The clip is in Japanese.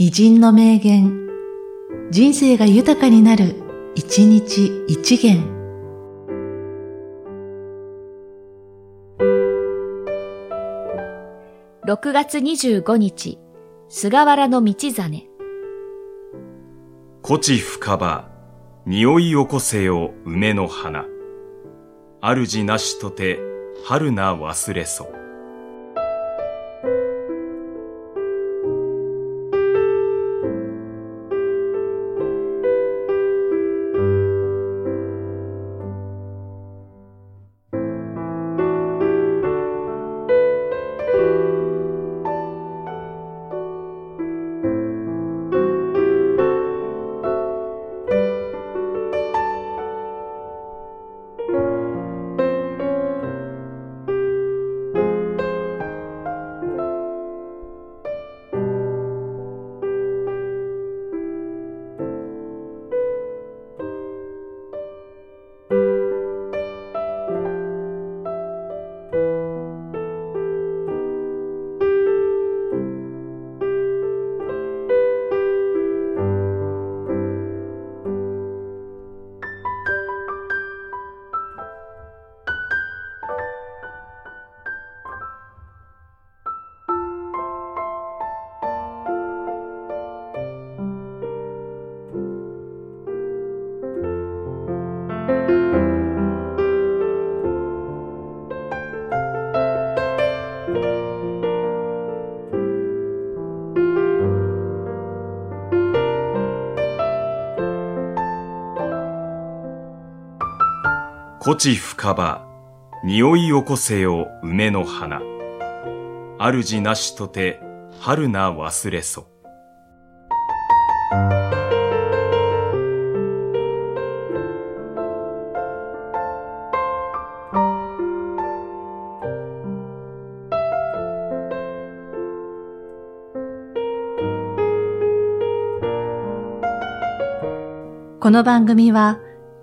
偉人の名言、人生が豊かになる、一日一元。6月25日、菅原道真。古地深場、匂い起こせよ梅の花。主なしとて、春な忘れそう。古地深場、匂い起こせよ梅の花。主なしとて、春な忘れそ。この番組は、